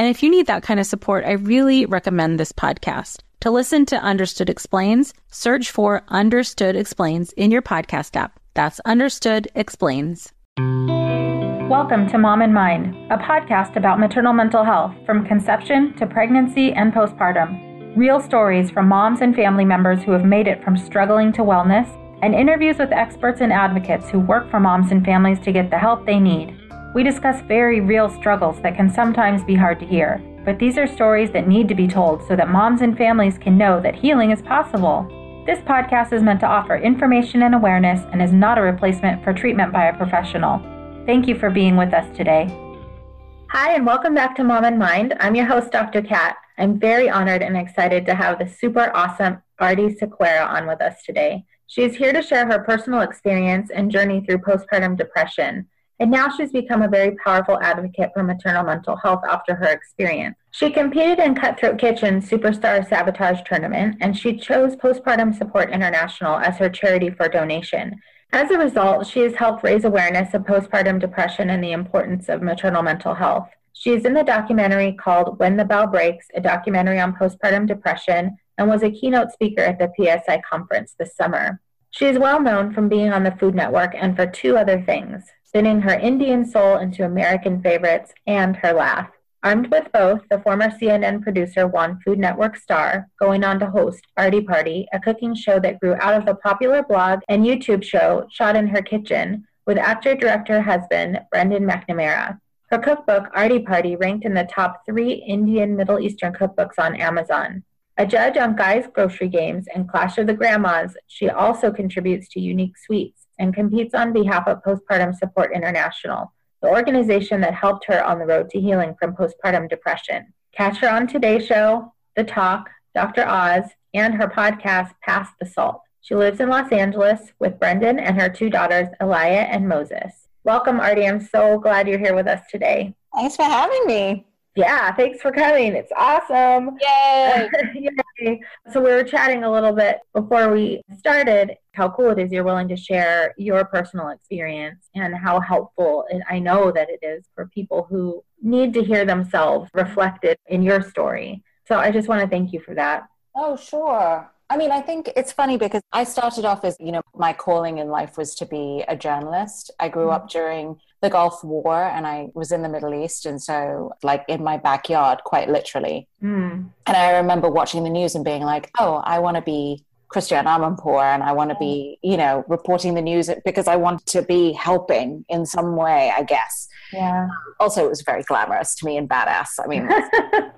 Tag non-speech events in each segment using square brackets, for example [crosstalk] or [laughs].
And if you need that kind of support, I really recommend this podcast. To listen to Understood Explains, search for Understood Explains in your podcast app. That's Understood Explains. Welcome to Mom in Mind, a podcast about maternal mental health from conception to pregnancy and postpartum. Real stories from moms and family members who have made it from struggling to wellness, and interviews with experts and advocates who work for moms and families to get the help they need. We discuss very real struggles that can sometimes be hard to hear, but these are stories that need to be told so that moms and families can know that healing is possible. This podcast is meant to offer information and awareness and is not a replacement for treatment by a professional. Thank you for being with us today. Hi, and welcome back to Mom in Mind. I'm your host, Dr. Kat. I'm very honored and excited to have the super awesome Aarti Sequeira on with us today. She is here to share her personal experience and journey through postpartum depression and now she's become a very powerful advocate for maternal mental health after her experience. She competed in Cutthroat Kitchen Superstar Sabotage Tournament, and she chose Postpartum Support International as her charity for donation. As a result, she has helped raise awareness of postpartum depression and the importance of maternal mental health. She is in the documentary called When the Bough Breaks, a documentary on postpartum depression, and was a keynote speaker at the PSI conference this summer. She is well known from being on the Food Network and for two other things spinning her Indian soul into American favorites and her laugh. Armed with both, the former CNN producer won Food Network star, going on to host Aarti Party, a cooking show that grew out of the popular blog and YouTube show shot in her kitchen with actor director husband Brendan McNamara. Her cookbook, Aarti Paarti, ranked in the top three Indian Middle Eastern cookbooks on Amazon. A judge on Guy's Grocery Games and Clash of the Grandmas, she also contributes to Unique Sweets and competes on behalf of Postpartum Support International, the organization that helped her on the road to healing from postpartum depression. Catch her on Today Show, The Talk, Dr. Oz, and her podcast, Pass the Salt. She lives in Los Angeles with Brendan and her two daughters, Elia and Moses. Welcome, Aarti. I'm so glad you're here with us today. Thanks for having me. Yeah, thanks for coming. It's awesome. Yay. [laughs] So we were chatting a little bit before we started how cool it is you're willing to share your personal experience and how helpful and I know that it is for people who need to hear themselves reflected in your story. So I just want to thank you for that. Oh, sure. I mean, I think it's funny because I started off as, you know, my calling in life was to be a journalist. I grew mm-hmm. up during the Gulf War and I was in the Middle East. And so, like, in my backyard, quite literally. Mm. And I remember watching the news and being like, oh, I want to be Christiane Amanpour and I want to be, you know, reporting the news because I want to be helping in some way, I guess. Yeah. Also, it was very glamorous to me and badass. I mean, [laughs] let's,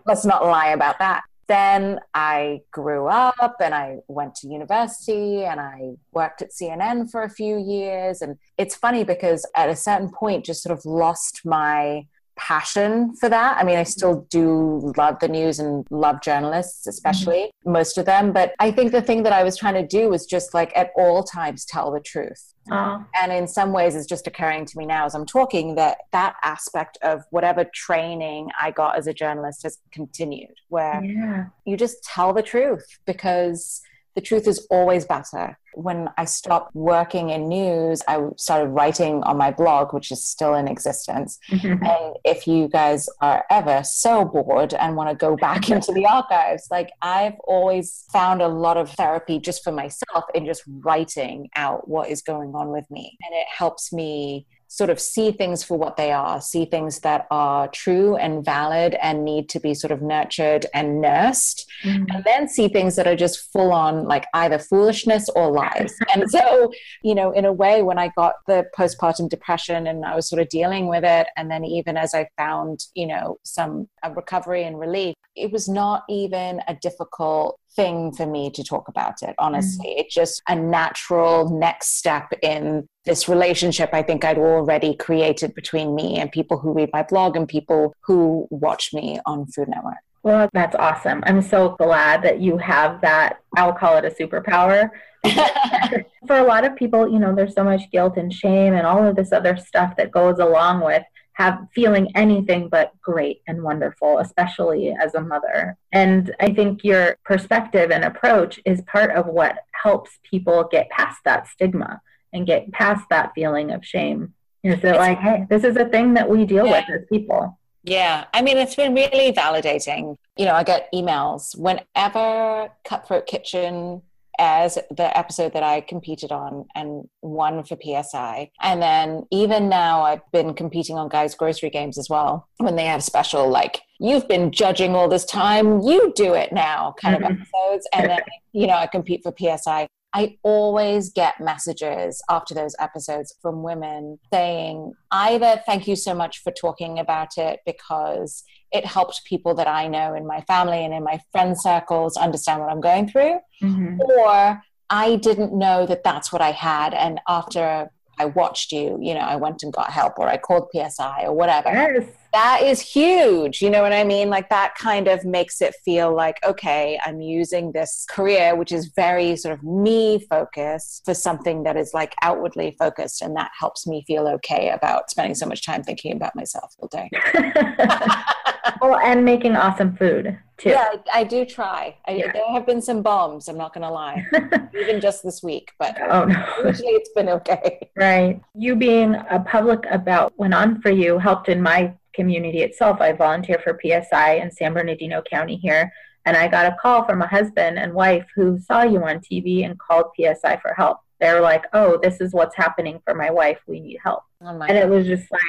let's not lie about that then I grew up and I went to university and I worked at CNN for a few years. And it's funny because at a certain point, just sort of lost my passion for that. I mean, I still do love the news and love journalists, especially mm-hmm. most of them. But I think the thing that I was trying to do was just like at all times tell the truth. And in some ways, it's just occurring to me now as I'm talking that that aspect of whatever training I got as a journalist has continued, where yeah. you just tell the truth because the truth is always better. When I stopped working in news, I started writing on my blog, which is still in existence. Mm-hmm. And if you guys are ever so bored and want to go back into the archives, like I've always found a lot of therapy just for myself in just writing out what is going on with me. And it helps me sort of see things for what they are, see things that are true and valid and need to be sort of nurtured and nursed, mm-hmm. and then see things that are just full on like either foolishness or lies. [laughs] and so, you know, in a way, when I got the postpartum depression and I was sort of dealing with it, and then even as I found, you know, some recovery and relief, it was not even a difficult thing for me to talk about it, honestly. Mm. It's just a natural next step in this relationship I think I'd already created between me and people who read my blog and people who watch me on Food Network. Well, that's awesome. I'm so glad that you have that. I'll call it a superpower. [laughs] For a lot of people, you know, there's so much guilt and shame and all of this other stuff that goes along with have feeling anything but great and wonderful, especially as a mother. And I think your perspective and approach is part of what helps people get past that stigma and get past that feeling of shame. Is that like, hey, this is a thing that we deal yeah. with as people. Yeah, I mean, it's been really validating. You know, I get emails whenever Cutthroat Kitchen as the episode that I competed on and won for PSI. And then even now, I've been competing on Guys Grocery Games as well when they have special, like, you've been judging all this time, you do it now kind mm-hmm. of episodes. And then, [laughs] you know, I compete for PSI. I always get messages after those episodes from women saying either thank you so much for talking about it because it helped people that I know in my family and in my friend circles understand what I'm going through, mm-hmm. or I didn't know that that's what I had. And after I watched you, you know, I went and got help or I called PSI or whatever. Yes. That is huge. You know what I mean? Like that kind of makes it feel like, okay, I'm using this career, which is very sort of me focused, for something that is like outwardly focused. And that helps me feel okay about spending so much time thinking about myself all day. [laughs] [laughs] well, and making awesome food too. Yeah, I, I do try. I, yeah. There have been some bombs. I'm not going to lie, [laughs] even just this week. But oh, no. usually it's been okay. Right. You being a public about went on for you helped in my community itself. I volunteer for PSI in San Bernardino County here. And I got a call from a husband and wife who saw you on TV and called PSI for help they're like, oh, this is what's happening for my wife. We need help. Oh and it was just like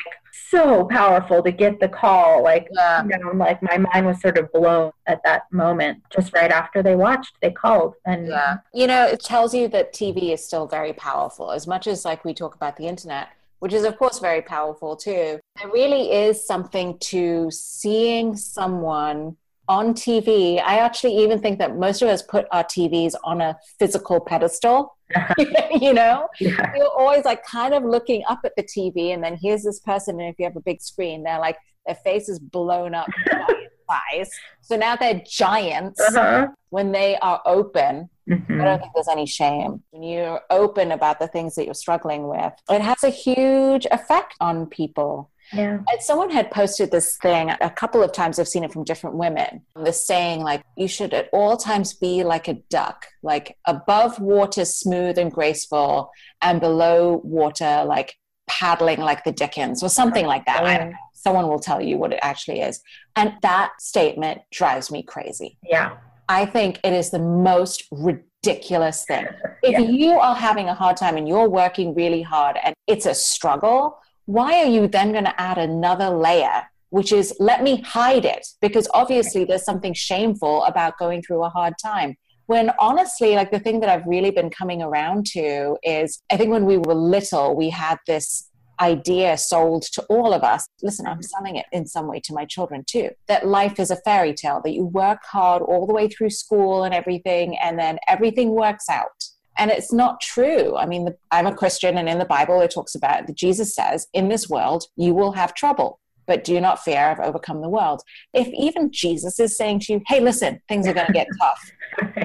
so powerful to get the call. Like, yeah. you know, like my mind was sort of blown at that moment. Just right after they watched, they called. And yeah, you know, it tells you that TV is still very powerful. As much as like we talk about the internet, which is of course very powerful too. There really is something to seeing someone on TV. I actually even think that most of us put our TVs on a physical pedestal. [laughs] [laughs] you know, yeah. you're always like kind of looking up at the TV, and then here's this person, and if you have a big screen, they're like their face is blown up [laughs] size. So now they're giants. Uh-huh. When they are open, mm-hmm. I don't think there's any shame. When you're open about the things that you're struggling with, it has a huge effect on people. Yeah. someone had posted this thing a couple of times. I've seen it from different women. The saying, like, you should at all times be like a duck, like above water, smooth and graceful, and below water, like paddling like the Dickens or something like that. I. Oh. Someone will tell you what it actually is. And that statement drives me crazy. Yeah. I think it is the most ridiculous thing. [laughs] If yeah. you are having a hard time and you're working really hard and it's a struggle, why are you then going to add another layer which is let me hide it because obviously there's something shameful about going through a hard time. When honestly like the thing that i've really been coming around to is i think when we were little we had this idea sold to all of us. Listen i'm mm-hmm. selling it in some way to my children too that life is a fairy tale that you work hard all the way through school and everything and then everything works out and it's not true. I mean, the, I'm a Christian, and in the Bible, it talks about that Jesus says, In this world, you will have trouble, but do not fear, I've overcome the world. If even Jesus is saying to you, Hey, listen, things are going to get [laughs] tough,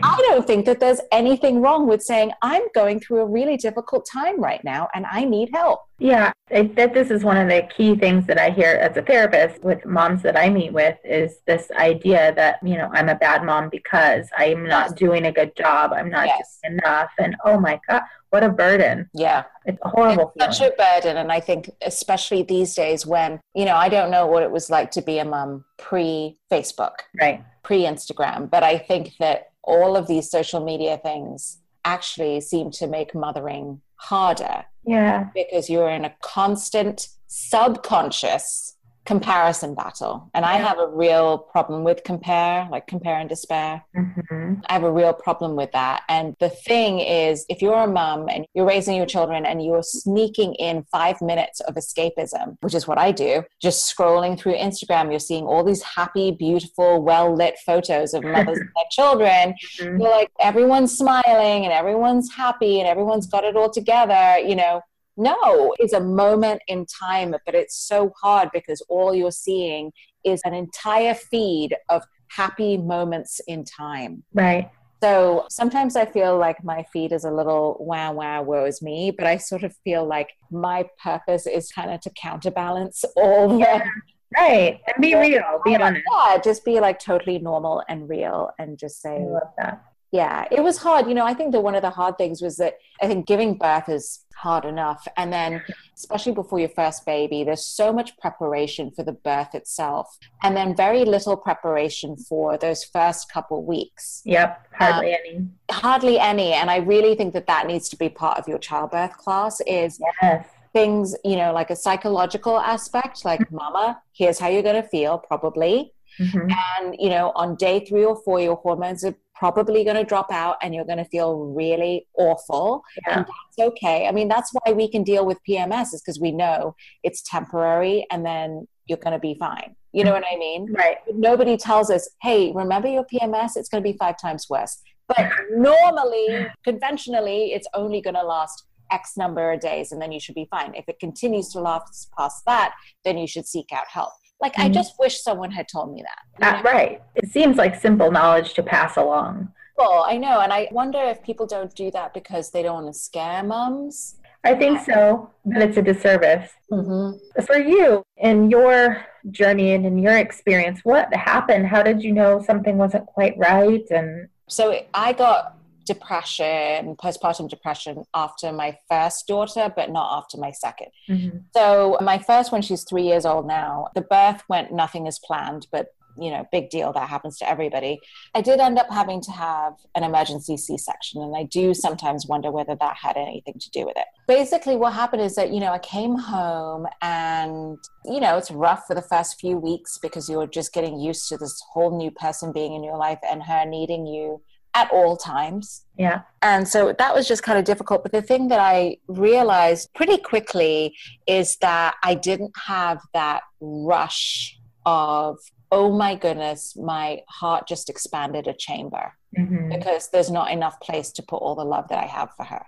I don't think that there's anything wrong with saying, I'm going through a really difficult time right now and I need help. Yeah, I, that this is one of the key things that I hear as a therapist with moms that I meet with is this idea that, you know, I'm a bad mom because I'm not doing a good job, I'm not yes. doing enough. And oh my God, what a burden. Yeah. It's a horrible it's Such a burden. And I think, especially these days when, you know, I don't know what it was like to be a mom pre Facebook, right? Pre Instagram. But I think that all of these social media things actually seem to make mothering harder Yeah. Because you're in a constant subconscious comparison battle. And I have a real problem with compare, like compare and despair. Mm-hmm. I have a real problem with that. And the thing is, if you're a mum and you're raising your children and you're sneaking in five minutes of escapism, which is what I do, just scrolling through Instagram, you're seeing all these happy, beautiful, well lit photos of mothers [laughs] and their children. Mm-hmm. You're like, everyone's smiling and everyone's happy and everyone's got it all together, you know no, it's a moment in time, but it's so hard because all you're seeing is an entire feed of happy moments in time. Right. So sometimes I feel like my feed is a little wow, wow, woe is me, but I sort of feel like my purpose is kind of to counterbalance [laughs] all the. Yeah, right. And be real, be honest. Yeah, just be like totally normal and real and just say, I love that yeah it was hard. You know i think that one of the hard things was that i think giving birth is hard enough. And then especially before your first baby there's so much preparation for the birth itself. And then very little preparation for those first couple weeks. Yep hardly um, any. hardly any. And i really think that that needs to be part of your childbirth class is yes. things you know like a psychological aspect like mm-hmm. mama here's how you're going to feel probably. Mm-hmm. And, you know, on day three or four, your hormones are probably going to drop out and you're going to feel really awful. Yeah. And that's okay. I mean, that's why we can deal with PMS is because we know it's temporary and then you're going to be fine. You know what I mean? Right. Nobody tells us, hey, remember your PMS? It's going to be five times worse. But normally, conventionally, it's only going to last X number of days and then you should be fine. If it continues to last past that, then you should seek out help. Like, mm-hmm. I just wish someone had told me that. Uh, right. It seems like simple knowledge to pass along. Well, I know. And I wonder if people don't do that because they don't want to scare moms. I think so, but it's a disservice. Mm-hmm. For you, in your journey and in your experience, what happened? How did you know something wasn't quite right? And so I got depression, postpartum depression after my first daughter, but not after my 2nd mm-hmm. So my first one, she's three years old now. The birth went nothing as planned, but you know, big deal. That happens to everybody. I did end up having to have an emergency C section, and I do sometimes wonder whether that had anything to do with it. Basically, what happened is that, you know, I came home and, you know, it's rough for the first few weeks because you're just getting used to this whole new person being in your life and her needing you at all times. Yeah. And so that was just kind of difficult. But the thing that I realized pretty quickly is that I didn't have that rush of, oh my goodness, my heart just expanded a chamber mm-hmm. because there's not enough place to put all the love that I have for her.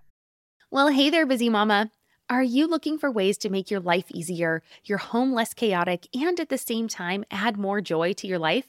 Well, hey there, busy mama. Are you looking for ways to make your life easier, your home less chaotic, and at the same time add more joy to your life?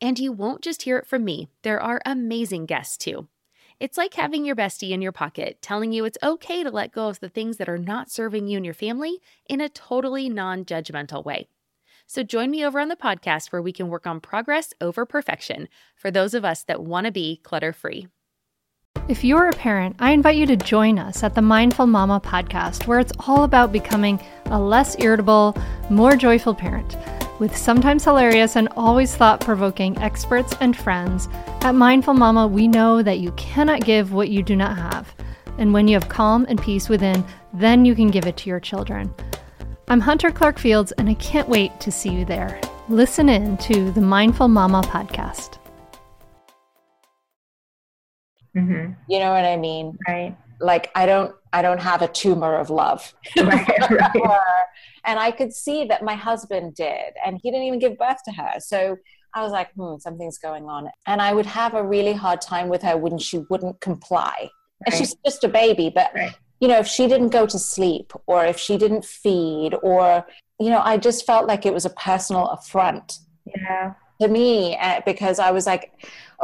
And you won't just hear it from me, there are amazing guests too. It's like having your bestie in your pocket telling you it's okay to let go of the things that are not serving you and your family in a totally non judgmental way. So join me over on the podcast where we can work on progress over perfection for those of us that want to be clutter free. If you're a parent, I invite you to join us at the Mindful Mama podcast, where it's all about becoming a less irritable, more joyful parent. With sometimes hilarious and always thought provoking experts and friends, at Mindful Mama, we know that you cannot give what you do not have. And when you have calm and peace within, then you can give it to your children. I'm Hunter Clark Fields, and I can't wait to see you there. Listen in to the Mindful Mama podcast. Mm-hmm. You know what I mean? Right. Like I don't, I don't have a tumor of love. Right, right. [laughs] And I could see that my husband did, and he didn't even give birth to her. So I was like, hmm, something's going on. And I would have a really hard time with her when she wouldn't comply. Right. And she's just a baby, but right. you know, if she didn't go to sleep or if she didn't feed or, you know, I just felt like it was a personal affront. Yeah. To me, uh, because I was like,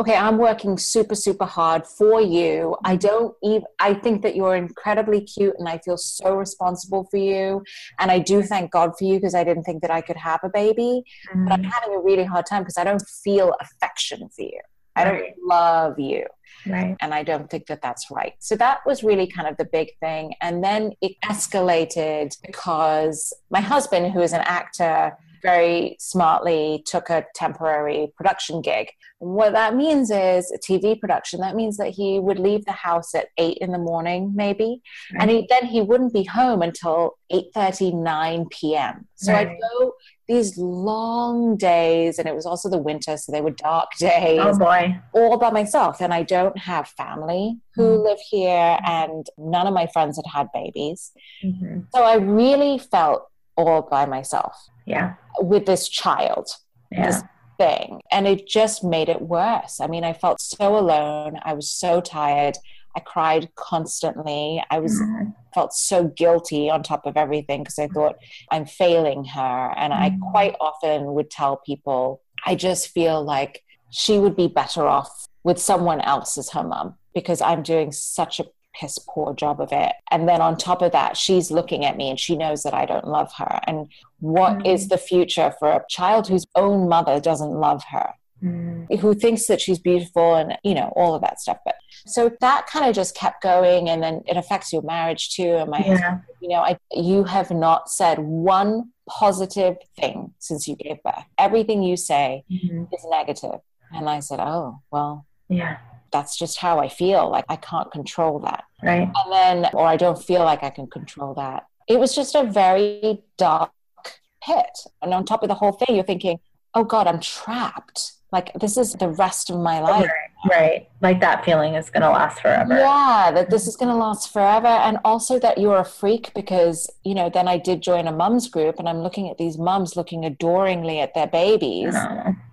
okay, I'm working super, super hard for you. I don't even, I think that you're incredibly cute and I feel so responsible for you. And I do thank God for you because I didn't think that I could have a baby. Mm-hmm. But I'm mm-hmm. having a really hard time because I don't feel affection for you. I don't right. love you. Right. And I don't think that that's right. So that was really kind of the big thing. And then it escalated because my husband, who is an actor, very smartly took a temporary production gig. What that means is a TV production. That means that he would leave the house at eight in the morning, maybe, right. and he, then he wouldn't be home until 8 9 p.m. So right. I'd go these long days, and it was also the winter, so they were dark days. Oh boy! All by myself, and I don't have family who mm-hmm. live here, and none of my friends had had babies. Mm-hmm. So I really felt all by myself. Yeah. With this child. Yeah. This thing. And it just made it worse. I mean, I felt so alone. I was so tired. I cried constantly. I was mm-hmm. felt so guilty on top of everything because I thought I'm failing her. And mm-hmm. I quite often would tell people, I just feel like she would be better off with someone else as her mom because I'm doing such a piss poor job of it. And then on top of that, she's looking at me and she knows that I don't love her. And what mm. is the future for a child whose own mother doesn't love her? Mm. Who thinks that she's beautiful and you know all of that stuff, but so that kind of just kept going, and then it affects your marriage too. And my, yeah. you know, I you have not said one positive thing since you gave birth. Everything you say mm-hmm. is negative. And I said, oh well, yeah, that's just how I feel. Like I can't control that. Right. And then, or I don't feel like I can control that. It was just a very dark pit. And on top of the whole thing, you're thinking, oh God, I'm trapped. Like this is the rest of my life. Right. right. Like that feeling is going to last forever. Yeah, that this is going to last forever. And also that you're a freak because, you know, then I did join a mums group and I'm looking at these mums looking adoringly at their babies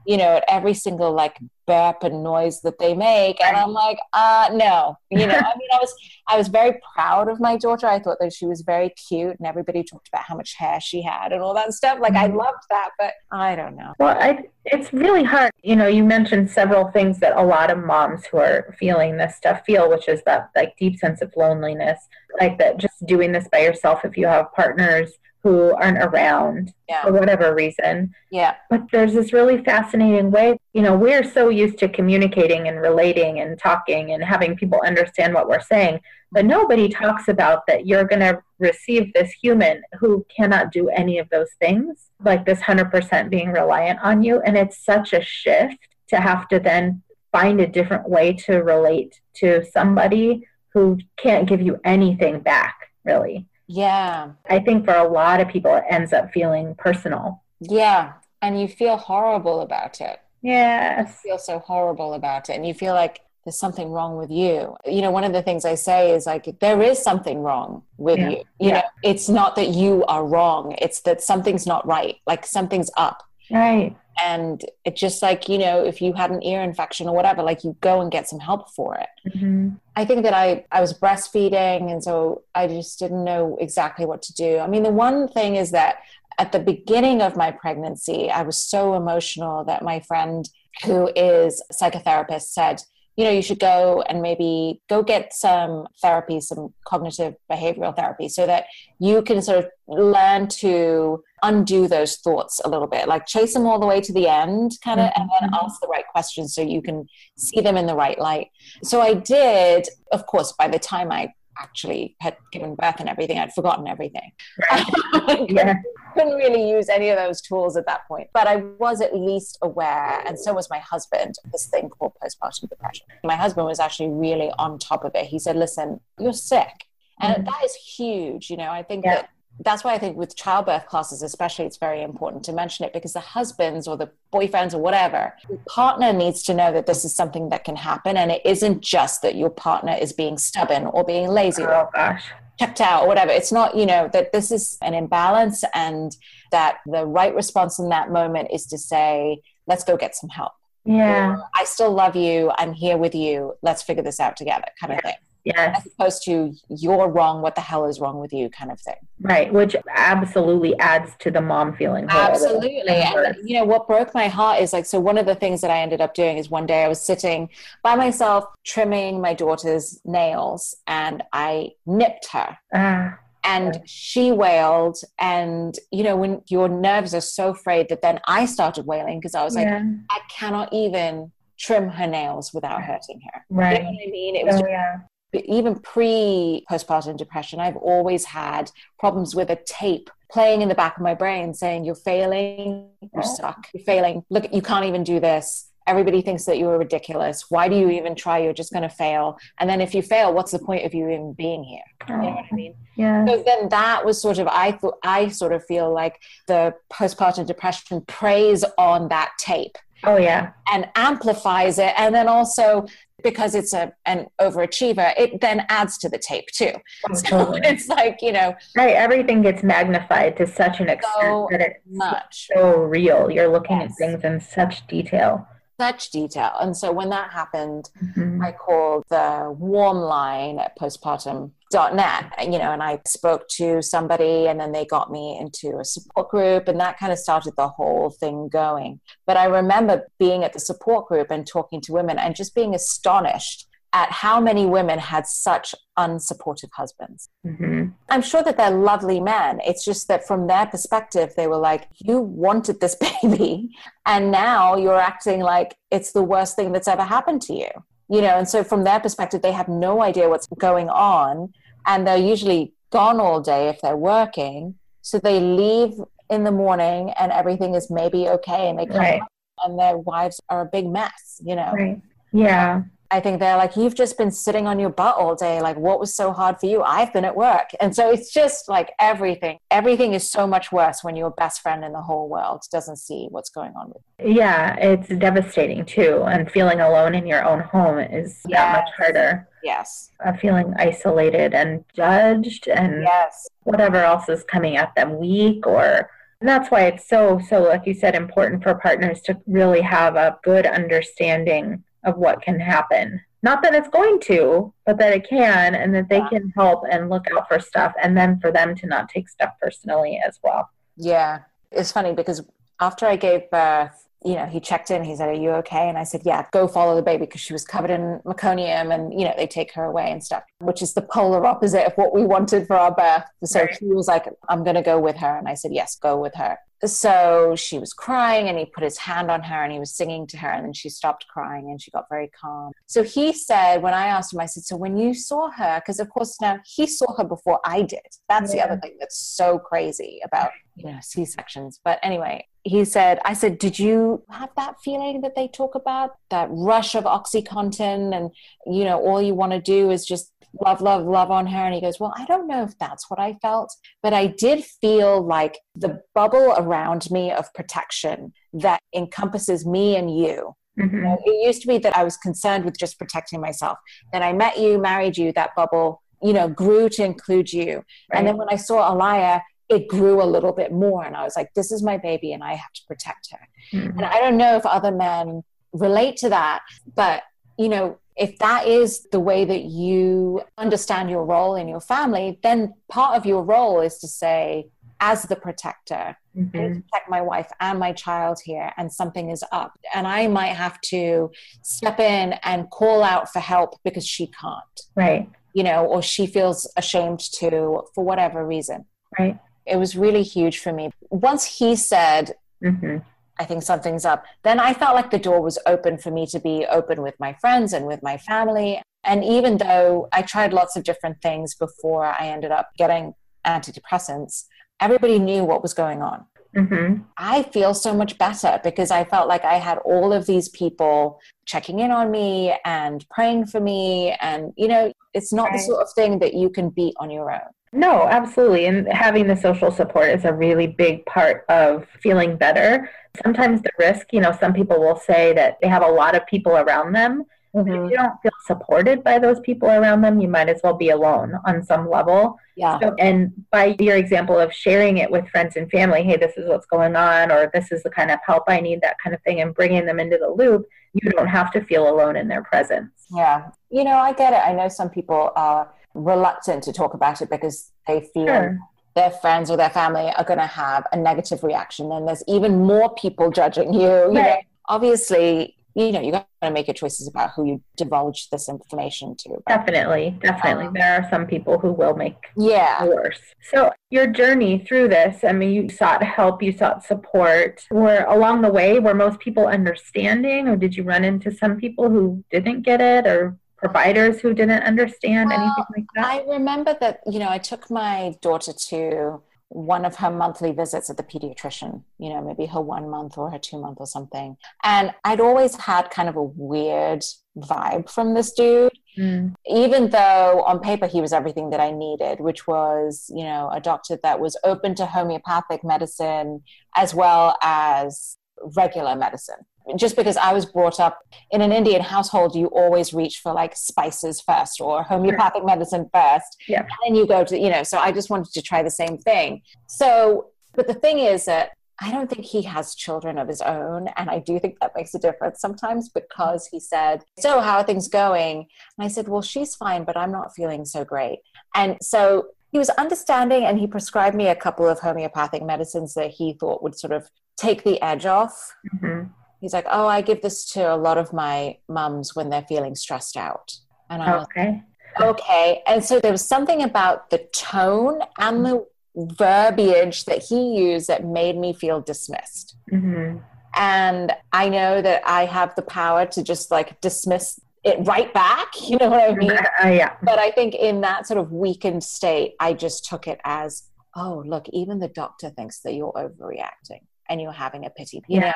you know, at every single like burp and noise that they make. And I'm like, uh, no, you know, I mean, I was, I was very proud of my daughter. I thought that she was very cute and everybody talked about how much hair she had and all that stuff. Like I mm-hmm. loved that, but I don't know. Well, I, it's really hard. You know, you mentioned several things that a lot of moms who are feeling this stuff feel, which is that like deep sense of loneliness, like that just doing this by yourself if you have partners who aren't around yeah. for whatever reason. Yeah. But there's this really fascinating way. You know, we're so used to communicating and relating and talking and having people understand what we're saying, but nobody talks about that you're going to receive this human who cannot do any of those things, like this 100% being reliant on you. And it's such a shift to have to then find a different way to relate to somebody who can't give you anything back, really. Yeah. I think for a lot of people, it ends up feeling personal. Yeah. And you feel horrible about it. Yes. You feel so horrible about it. And you feel like there's something wrong with you. You know, one of the things I say is like, there is something wrong with yeah. you. You yeah. know, it's not that you are wrong, it's that something's not right. Like something's up. Right and it's just like you know if you had an ear infection or whatever like you go and get some help for it mm-hmm. i think that i i was breastfeeding and so i just didn't know exactly what to do i mean the one thing is that at the beginning of my pregnancy i was so emotional that my friend who is a psychotherapist said you know you should go and maybe go get some therapy some cognitive behavioral therapy so that you can sort of learn to undo those thoughts a little bit like chase them all the way to the end kind of mm-hmm. and then ask the right questions so you can see them in the right light so i did of course by the time i actually had given birth and everything i'd forgotten everything right. [laughs] yeah couldn't really use any of those tools at that point, but I was at least aware, and so was my husband, this thing called postpartum depression. My husband was actually really on top of it. He said, Listen, you're sick. And mm-hmm. that is huge. You know, I think yeah. that that's why I think with childbirth classes, especially, it's very important to mention it because the husbands or the boyfriends or whatever, the partner needs to know that this is something that can happen. And it isn't just that your partner is being stubborn or being lazy. Oh, gosh checked out or whatever. It's not, you know, that this is an imbalance and that the right response in that moment is to say, let's go get some help. Yeah. Or, I still love you. I'm here with you. Let's figure this out together, kind of thing. Yes. As opposed to you're wrong, what the hell is wrong with you kind of thing. Right, which absolutely adds to the mom feeling. Absolutely. And you know what broke my heart is like so one of the things that I ended up doing is one day I was sitting by myself trimming my daughter's nails and I nipped her. Ah. And she wailed. And, you know, when your nerves are so frayed that then I started wailing because I was Yeah. like, I cannot even trim her nails without hurting her. Right. You know what I mean? It was Oh, just, yeah. Even pre postpartum depression, I've always had problems with a tape playing in the back of my brain saying, You're failing, you're Oh. stuck, you're failing. Look, you can't even do this. Everybody thinks that you're ridiculous. Why do you even try? You're just going to fail. And then if you fail, what's the point of you even being here? You know what I mean? Yeah. So then that was sort of I thought I sort of feel like the postpartum depression preys on that tape Oh, yeah. and amplifies it, and then also because it's a an overachiever, it then adds to the tape too. Oh, so [laughs] it's like you know Right. Everything gets magnified to such an extent So that it's much so real. You're looking Yes. at things in such detail. Such detail, and so when that happened, Mhm. I called the warm line at postpartum.net, you know, and I spoke to somebody and then they got me into a support group and that kind of started the whole thing going. But I remember being at the support group and talking to women and just being astonished at how many women had such unsupportive husbands. Mhm. I'm sure that they're lovely men. It's just that from their perspective, they were like, You wanted this [laughs] baby, and now you're acting like it's the worst thing that's ever happened to you. You know, and so from their perspective, they have no idea what's going on, and they're usually gone all day if they're working. So they leave in the morning, and everything is maybe okay, and they come Right. and their wives are a big mess, you know. Right. Yeah. I think they're like, you've just been sitting on your butt all day. Like, what was so hard for you? I've been at work. And so it's just like everything. Everything is so much worse when your best friend in the whole world doesn't see what's going on with you. Yeah. It's devastating too. And feeling alone in your own home is that much harder. Yes. Uh, feeling isolated and judged and Yes. whatever else is coming at them weak or and that's why it's so so like you said important for partners to really have a good understanding of what can happen not that it's going to but that it can and that they Yeah. can help and look out for stuff and then for them to not take stuff personally as well Yeah. It's funny because after I gave birth, you know, he checked in, he said, Are you okay? And I said, Yeah, go follow the baby because she was covered in meconium and, you know, they take her away and stuff, which is the polar opposite of what we wanted for our birth. So Right. he was like, I'm going to go with her. And I said, Yes, go with her. So she was crying and he put his hand on her and he was singing to her and then she stopped crying and she got very calm. So he said, when I asked him, I said, So when you saw her, because of course now he saw her before I did. That's the other thing that's so crazy about, you know, C sections. But anyway, he said, I said, Did you have that feeling that they talk about? That rush of oxytocin and, you know, all you want to do is just love, love, love on her. And he goes, Well, I don't know if that's what I felt, but I did feel like the bubble around me of protection that encompasses me and you. Mhm. You know, It used to be that I was concerned with just protecting myself. Then I met you, married you, that bubble, you know, grew to include you. Right. And then when I saw Alaya, it grew a little bit more. And I was like, this is my baby and I have to protect her. Mhm. And I don't know if other men relate to that, but you know, if that is the way that you understand your role in your family, then part of your role is to say, as the protector, I Mhm. to protect my wife and my child here, and something is up. And I might have to step in and call out for help because she can't, right you know, or she feels ashamed to for whatever reason. right It was really huge for me. Once he said, hmm I think something's up. Then I felt like the door was open for me to be open with my friends and with my family. And even though I tried lots of different things before I ended up getting antidepressants, everybody knew what was going on. hmm I feel so much better because I felt like I had all of these people checking in on me and praying for me. And, you know, it's not the sort of thing that you can beat on your own. No, absolutely. And having the social support is a really big part of feeling better. Sometimes the risk, you know, some people will say that they have a lot of people around them. But if mm-hmm. you don't feel supported by those people around them, you might as well be alone on some level. Yeah. So, and by your example of sharing it with friends and family, hey, this is what's going on, or this is the kind of help I need, that kind of thing, and bringing them into the loop, you don't have to feel alone in their presence. Yeah. You know, I get it. I know some people are reluctant to talk about it because they feel sure. their friends or their family are going to have a negative reaction. and there's even more people judging you. Right. you know, obviously, you know, you got to make your choices about who you divulge this information to. Definitely, definitely. Um, there are some people who will make yeah worse. So your journey through this, I mean, you sought help, you sought support. Were along the way, were most people understanding, or did you run into some people who didn't get it, or providers who didn't understand well, anything like that? I remember that you know I took my daughter to one of her monthly visits at the pediatrician, you know, maybe her one month or her two month or something. And I'd always had kind of a weird vibe from this dude, mm. even though on paper he was everything that I needed, which was, you know, a doctor that was open to homeopathic medicine as well as regular medicine just because I was brought up in an Indian household, you always reach for like spices first or homeopathic medicine first. Yeah. And then you go to, you know, so I just wanted to try the same thing. So, but the thing is that I don't think he has children of his own. And I do think that makes a difference sometimes because he said, So, how are things going? And I said, Well, she's fine, but I'm not feeling so great. And so he was understanding and he prescribed me a couple of homeopathic medicines that he thought would sort of take the edge off. Mm-hmm he's like, "Oh, I give this to a lot of my mums when they're feeling stressed out." And I okay, like, okay. And so there was something about the tone and the verbiage that he used that made me feel dismissed. Mm-hmm. And I know that I have the power to just like dismiss it right back. [laughs] You know what I mean? Uh, yeah. But I think in that sort of weakened state, I just took it as, oh, look, even the doctor thinks that you're overreacting and you're having a pity. You yeah. Know?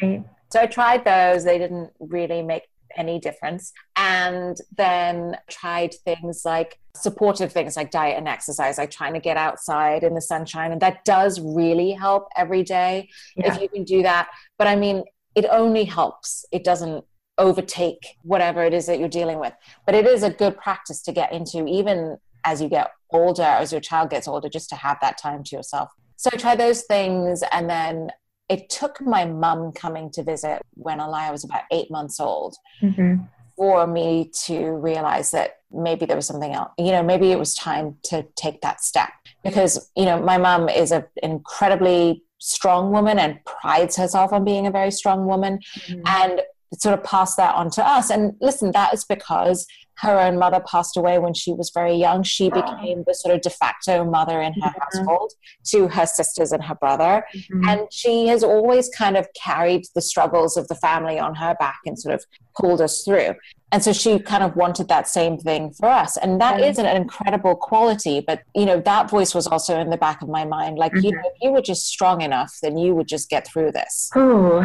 Right. So I tried those. They didn't really make any difference. And then tried things like supportive things like diet and exercise, like trying to get outside in the sunshine. And that does really help every day yeah. if you can do that. But I mean, it only helps. It doesn't overtake whatever it is that you're dealing with. But it is a good practice to get into, even as you get older, as your child gets older, just to have that time to yourself. So I try those things and then it took my mum coming to visit when Aliyah was about eight months old mm-hmm. for me to realize that maybe there was something else. You know, maybe it was time to take that step because, you know, my mum is an incredibly strong woman and prides herself on being a very strong woman mm-hmm. and sort of passed that on to us. And listen, that is because her own mother passed away when she was very young. She became the sort of de facto mother in her mm-hmm. household to her sisters and her brother. Mm-hmm. And she has always kind of carried the struggles of the family on her back and sort of pulled us through. And so she kind of wanted that same thing for us. And that is an incredible quality. But, you know, that voice was also in the back of my mind. Like, mm-hmm. you know, if you were just strong enough, then you would just get through this. Ooh.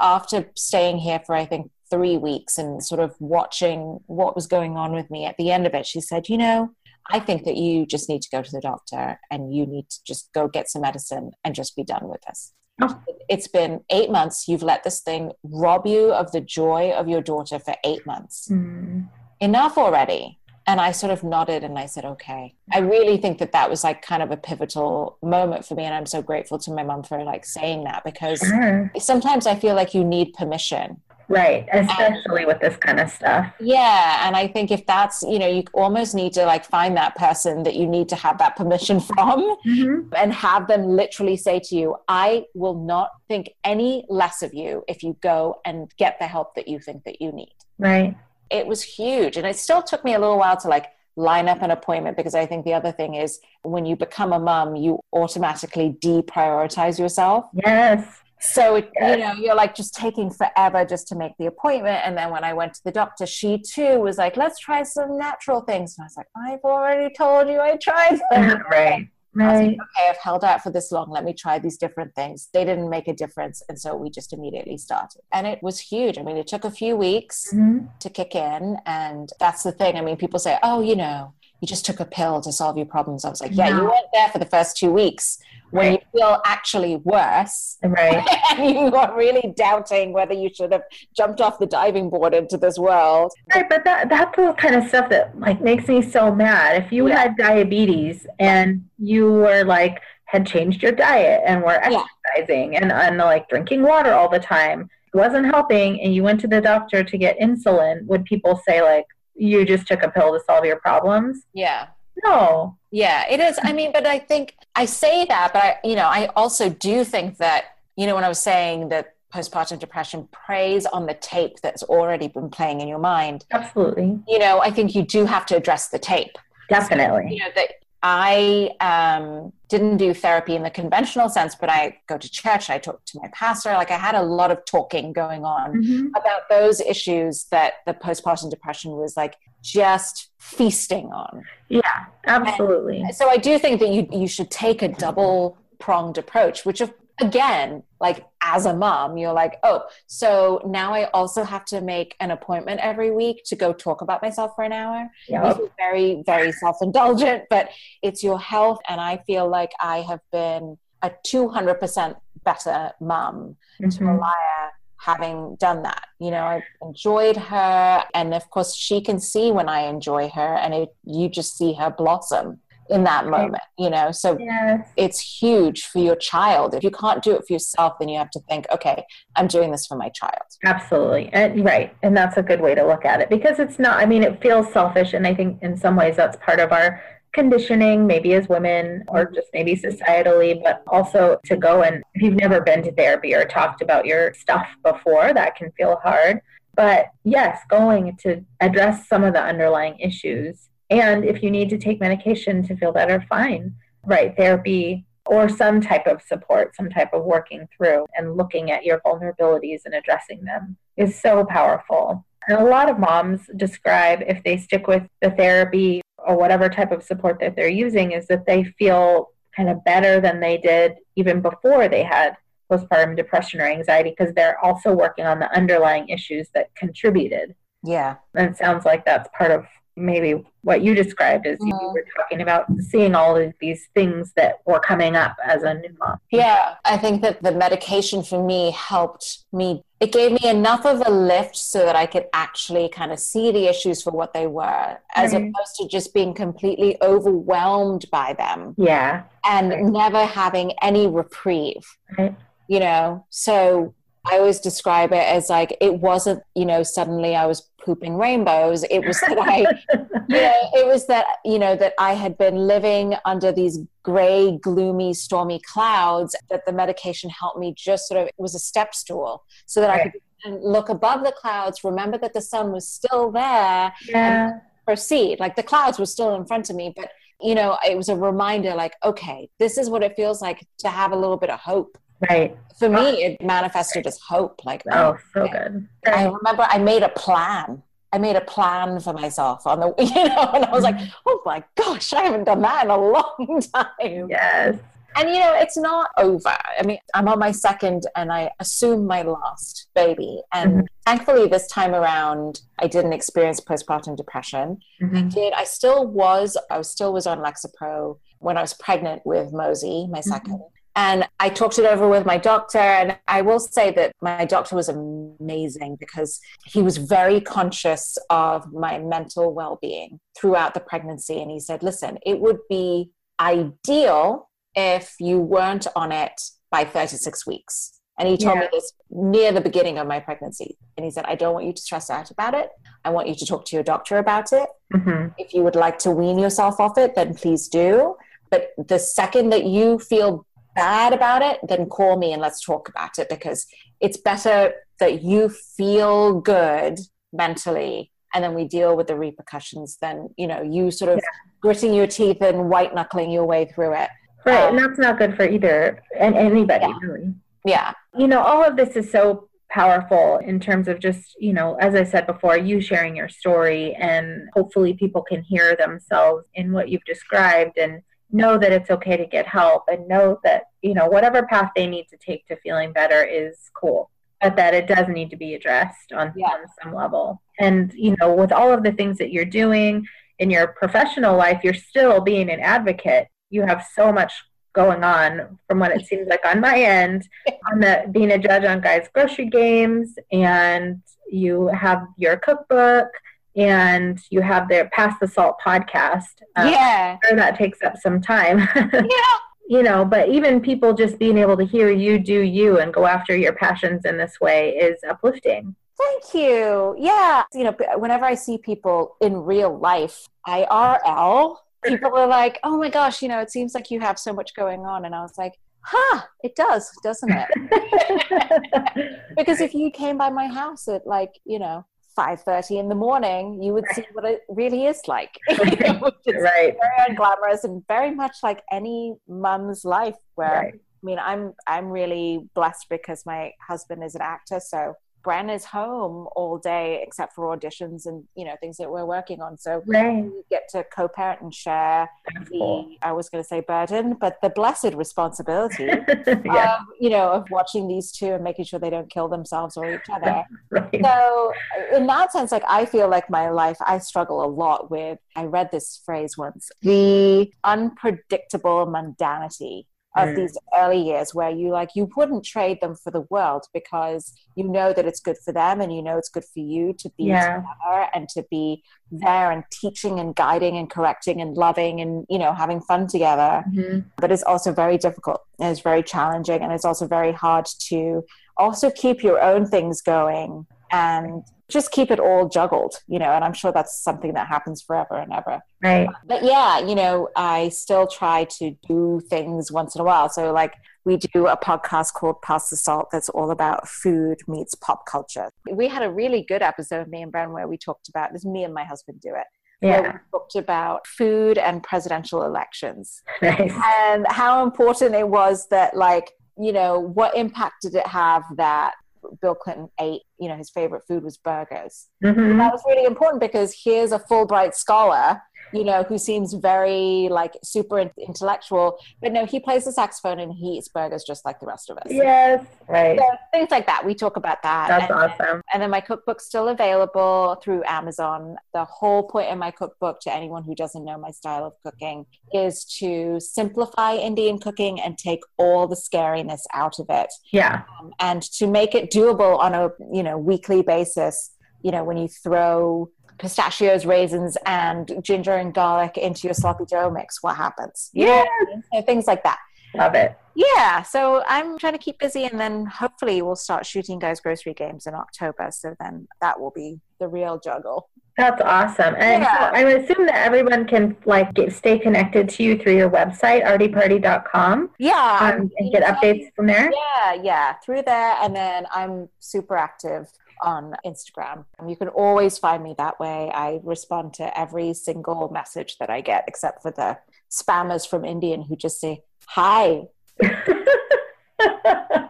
after staying here for, I think, three weeks and sort of watching what was going on with me at the end of it, she said, You know, I think that you just need to go to the doctor and you need to just go get some medicine and just be done with this. Oh. It's been eight months. You've let this thing rob you of the joy of your daughter for eight months. Mm. Enough already. And I sort of nodded and I said, okay. I really think that that was like kind of a pivotal moment for me. And I'm so grateful to my mom for like saying that because Sure. sometimes I feel like you need permission. Right. Especially with this kind of stuff. Yeah. And I think if that's, you know, you almost need to like find that person that you need to have that permission [laughs] from Mhm. and have them literally say to you, I will not think any less of you if you go and get the help that you think that you need. Right. It was huge. And it still took me a little while to like line up an appointment because I think the other thing is when you become a mum, you automatically deprioritize yourself. Yes. So, it, Yes. you know, you're like just taking forever just to make the appointment. And then when I went to the doctor, she too was like, let's try some natural things. And I was like, I've already told you I tried them. [laughs] right. I was like, Right. okay, I've held out for this long. Let me try these different things. They didn't make a difference. And so we just immediately started. And it was huge. I mean, it took a few weeks Mhm. to kick in. And that's the thing. I mean, people say, oh, you know, you just took a pill to solve your problems. I was like, yeah, you weren't there for the first two weeks when Right. you feel actually worse. Right. [laughs] and you are really doubting whether you should have jumped off the diving board into this world. Right, but that that's the kind of stuff that like makes me so mad. If you Yeah. had diabetes and you were like had changed your diet and were Yeah. exercising and, and like drinking water all the time wasn't helping and you went to the doctor to get insulin, would people say like you just took a pill to solve your problems? Yeah. No. Yeah, it is. I mean, but I think I say that, but I, you know, I also do think that, you know, when I was saying that postpartum depression preys on the tape that's already been playing in your mind, Absolutely. you know, I think you do have to address the tape. Definitely. You know, that I um, didn't do therapy in the conventional sense, but I go to church, I talk to my pastor. Like I had a lot of talking going on Mhm. about those issues that the postpartum depression was like just feasting on. Yeah, absolutely. So I do think that you you should take a double pronged approach, which of, again, like as a mom, you're like, oh, so now I also have to make an appointment every week to go talk about myself for an hour. Yep. very, very self indulgent, but it's your health, and I feel like I have been a two hundred percent better mom to Mhm. Malaya having done that. You know, I've enjoyed her, and of course, she can see when I enjoy her, and it, you just see her blossom in that moment. You know, so Yes. it's huge for your child. If you can't do it for yourself, then you have to think, okay, I'm doing this for my child. Absolutely. And right. And that's a good way to look at it because it's not, I mean, it feels selfish. And I think in some ways that's part of our conditioning, maybe as women or mm-hmm. just maybe societally, but also to go and if you've never been to therapy or talked about your stuff before, that can feel hard. But yes, going to address some of the underlying issues. And if you need to take medication to feel better, fine. Right. Therapy or some type of support, some type of working through and looking at your vulnerabilities and addressing them is so powerful. And a lot of moms describe if they stick with the therapy or whatever type of support that they're using is that they feel kind of better than they did even before they had postpartum depression or anxiety because they're also working on the underlying issues that contributed. Yeah. And it sounds like that's part of maybe what you described as you Mhm. were talking about seeing all of these things that were coming up as a new mom. Yeah, I think that the medication for me helped me. It gave me enough of a lift so that I could actually kind of see the issues for what they were, as Right. opposed to just being completely overwhelmed by them Yeah. and Right. never having any reprieve. Right. You know, so I always describe it as like it wasn't, you know, suddenly I was pooping rainbows. It was that I [laughs] you know, it was that you know that I had been living under these gray, gloomy, stormy clouds. That the medication helped me just sort of it was a step stool, so that I Right. could look above the clouds, remember that the sun was still there, yeah. proceed. Like the clouds were still in front of me, but you know, it was a reminder. Like, okay, this is what it feels like to have a little bit of hope. Right. For me, it manifested as hope. Like, Oh, so okay. good. I remember I made a plan. I made a plan for myself on the, [laughs] you know, and I was like, oh my gosh, I haven't done that in a [laughs] long time. Yes. And you know, it's not over. I mean, I'm on my second and I assume my last baby. And mm-hmm. thankfully, this time around, I didn't experience postpartum depression. Mm-hmm. I did, I still was, I still was on Lexapro when I was pregnant with Mosey, my 2nd mm-hmm. And I talked it over with my doctor. And I will say that my doctor was amazing because he was very conscious of my mental well being throughout the pregnancy. And he said, listen, it would be ideal if you weren't on it by 36 weeks. And he told yeah. me this near the beginning of my pregnancy. And he said, I don't want you to stress out about it. I want you to talk to your doctor about it. Mm-hmm. If you would like to wean yourself off it, then please do. But the second that you feel bad about it, then call me and let's talk about it because it's better that you feel good mentally and then we deal with the repercussions than, you know, you sort of yeah. gritting your teeth and white knuckling your way through it. Right. Um, and that's not good for either and anybody yeah. really. Yeah. You know, all of this is so powerful in terms of just, you know, as I said before, you sharing your story and hopefully people can hear themselves in what you've described and know that it's okay to get help and know that, you know, whatever path they need to take to feeling better is cool. But that it does need to be addressed on, yeah. on some level. And, you know, with all of the things that you're doing in your professional life, you're still being an advocate. You have so much going on from what it [laughs] seems like on my end [laughs] on the being a judge on Guy's Grocery Games and you have your cookbook and you have their Pass the Salt podcast. Um, yeah. Sure that takes up some time. [laughs] yeah. You know, but even people just being able to hear you do you and go after your passions in this way is uplifting. Thank you. Yeah. You know, whenever I see people in real life, IRL, people are like, oh my gosh, you know, it seems like you have so much going on. And I was like, huh, it does, doesn't it? [laughs] [laughs] because if you came by my house at like, you know, 5.30 in the morning you would see what it really is like [laughs] [laughs] right. very unglamorous and very much like any mum's life where right. i mean i'm i'm really blessed because my husband is an actor so Bren is home all day except for auditions and you know things that we're working on. So right. we get to co-parent and share the I was going to say burden, but the blessed responsibility, [laughs] yeah. of, you know, of watching these two and making sure they don't kill themselves or each other. [laughs] right. So in that sense, like I feel like my life, I struggle a lot with. I read this phrase once: the unpredictable mundanity of mm. these early years where you like you wouldn't trade them for the world because you know that it's good for them and you know it's good for you to be yeah. together and to be there and teaching and guiding and correcting and loving and you know having fun together mm-hmm. but it's also very difficult and it's very challenging and it's also very hard to also keep your own things going and just keep it all juggled, you know, and I'm sure that's something that happens forever and ever. Right. But yeah, you know, I still try to do things once in a while. So, like, we do a podcast called Pass the Salt that's all about food meets pop culture. We had a really good episode, of me and Bren, where we talked about this, me and my husband do it. Yeah. we talked about food and presidential elections nice. and how important it was that, like, you know, what impact did it have that Bill Clinton ate, you know, his favorite food was burgers. Mm-hmm. That was really important because here's a Fulbright scholar you know, who seems very like super intellectual. But no, he plays the saxophone and he eats burgers just like the rest of us. Yes, right. So things like that. We talk about that. That's and, awesome. And then my cookbook's still available through Amazon. The whole point in my cookbook, to anyone who doesn't know my style of cooking, is to simplify Indian cooking and take all the scariness out of it. Yeah. Um, and to make it doable on a you know weekly basis. You know, when you throw pistachios, raisins, and ginger and garlic into your sloppy Joe mix, what happens? yeah, so things like that. Love it. Yeah, so I'm trying to keep busy, and then hopefully we'll start shooting Guy's Grocery Games in October. So then that will be the real juggle. That's awesome. And yeah. so I would assume that everyone can like get, stay connected to you through your website, aartiparty.com. Yeah. Um, and get updates from there. Yeah, yeah, through there. And then I'm super active on Instagram. Um, you can always find me that way. I respond to every single message that I get, except for the spammers from Indian who just say, Hi. [laughs]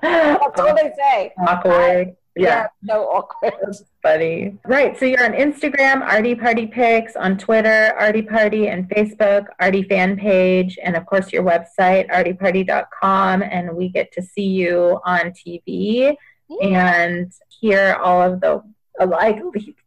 That's all they say. Walk away. Yeah. so awkward. Funny. Right. So you're on Instagram, Aarti Party Pics, on Twitter, Aarti Party, and Facebook, Aarti fan page, and of course your website, aartiparty.com. And we get to see you on TV and hear all of the like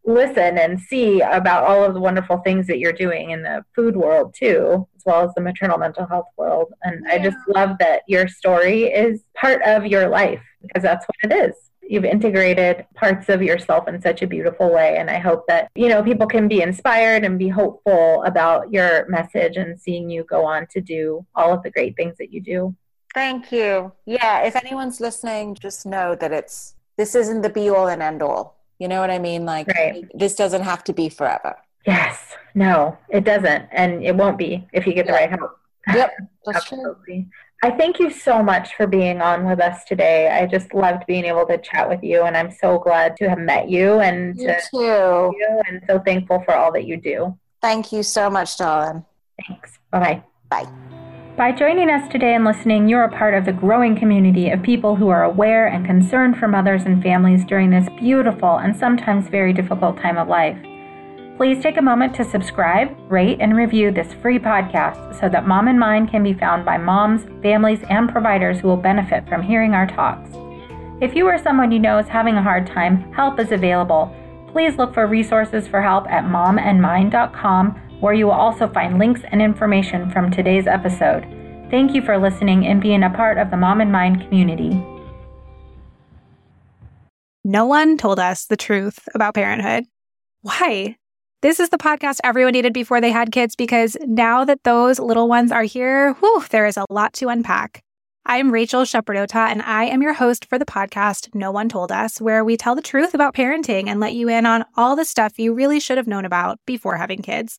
listen and see about all of the wonderful things that you're doing in the food world too as well as the maternal mental health world. And i just love that your story is part of your life because that's what it is. You've integrated parts of yourself in such a beautiful way and i hope that you know people can be inspired and be hopeful about your message and seeing you go on to do all of the great things that you do Thank you. Yeah, if anyone's listening, just know that it's this isn't the be all and end all. You know what I mean? Like Right. this doesn't have to be forever. yes no it doesn't and it won't be if you get the Yeah. right help Yep. [laughs] Absolutely. I thank you so much for being on with us today. I just loved being able to chat with you, and I'm so glad to have met you and You to too. you, and so thankful for all that you do. Thank you so much, darling. Thanks. Bye bye. Bye. By joining us today and listening, you're a part of the growing community of people who are aware and concerned for mothers and families during this beautiful and sometimes very difficult time of life. Please take a moment to subscribe, rate, and review this free podcast so that Mom and Mind can be found by moms, families, and providers who will benefit from hearing our talks. If you or someone you know is having a hard time, help is available. Please look for resources for help at momandmind.com, where you will also find links and information from today's episode. Thank you for listening and being a part of the Mom and Mind community. No one told us the truth about parenthood. Why? This is the podcast everyone needed before they had kids because now that those little ones are here, whew, there is a lot to unpack. I'm Rachel Shepardota, and I am your host for the podcast No One Told Us, where we tell the truth about parenting and let you in on all the stuff you really should have known about before having kids.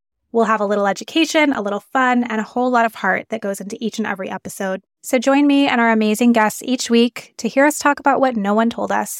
We'll have a little education, a little fun, and a whole lot of heart that goes into each and every episode. So join me and our amazing guests each week to hear us talk about what no one told us.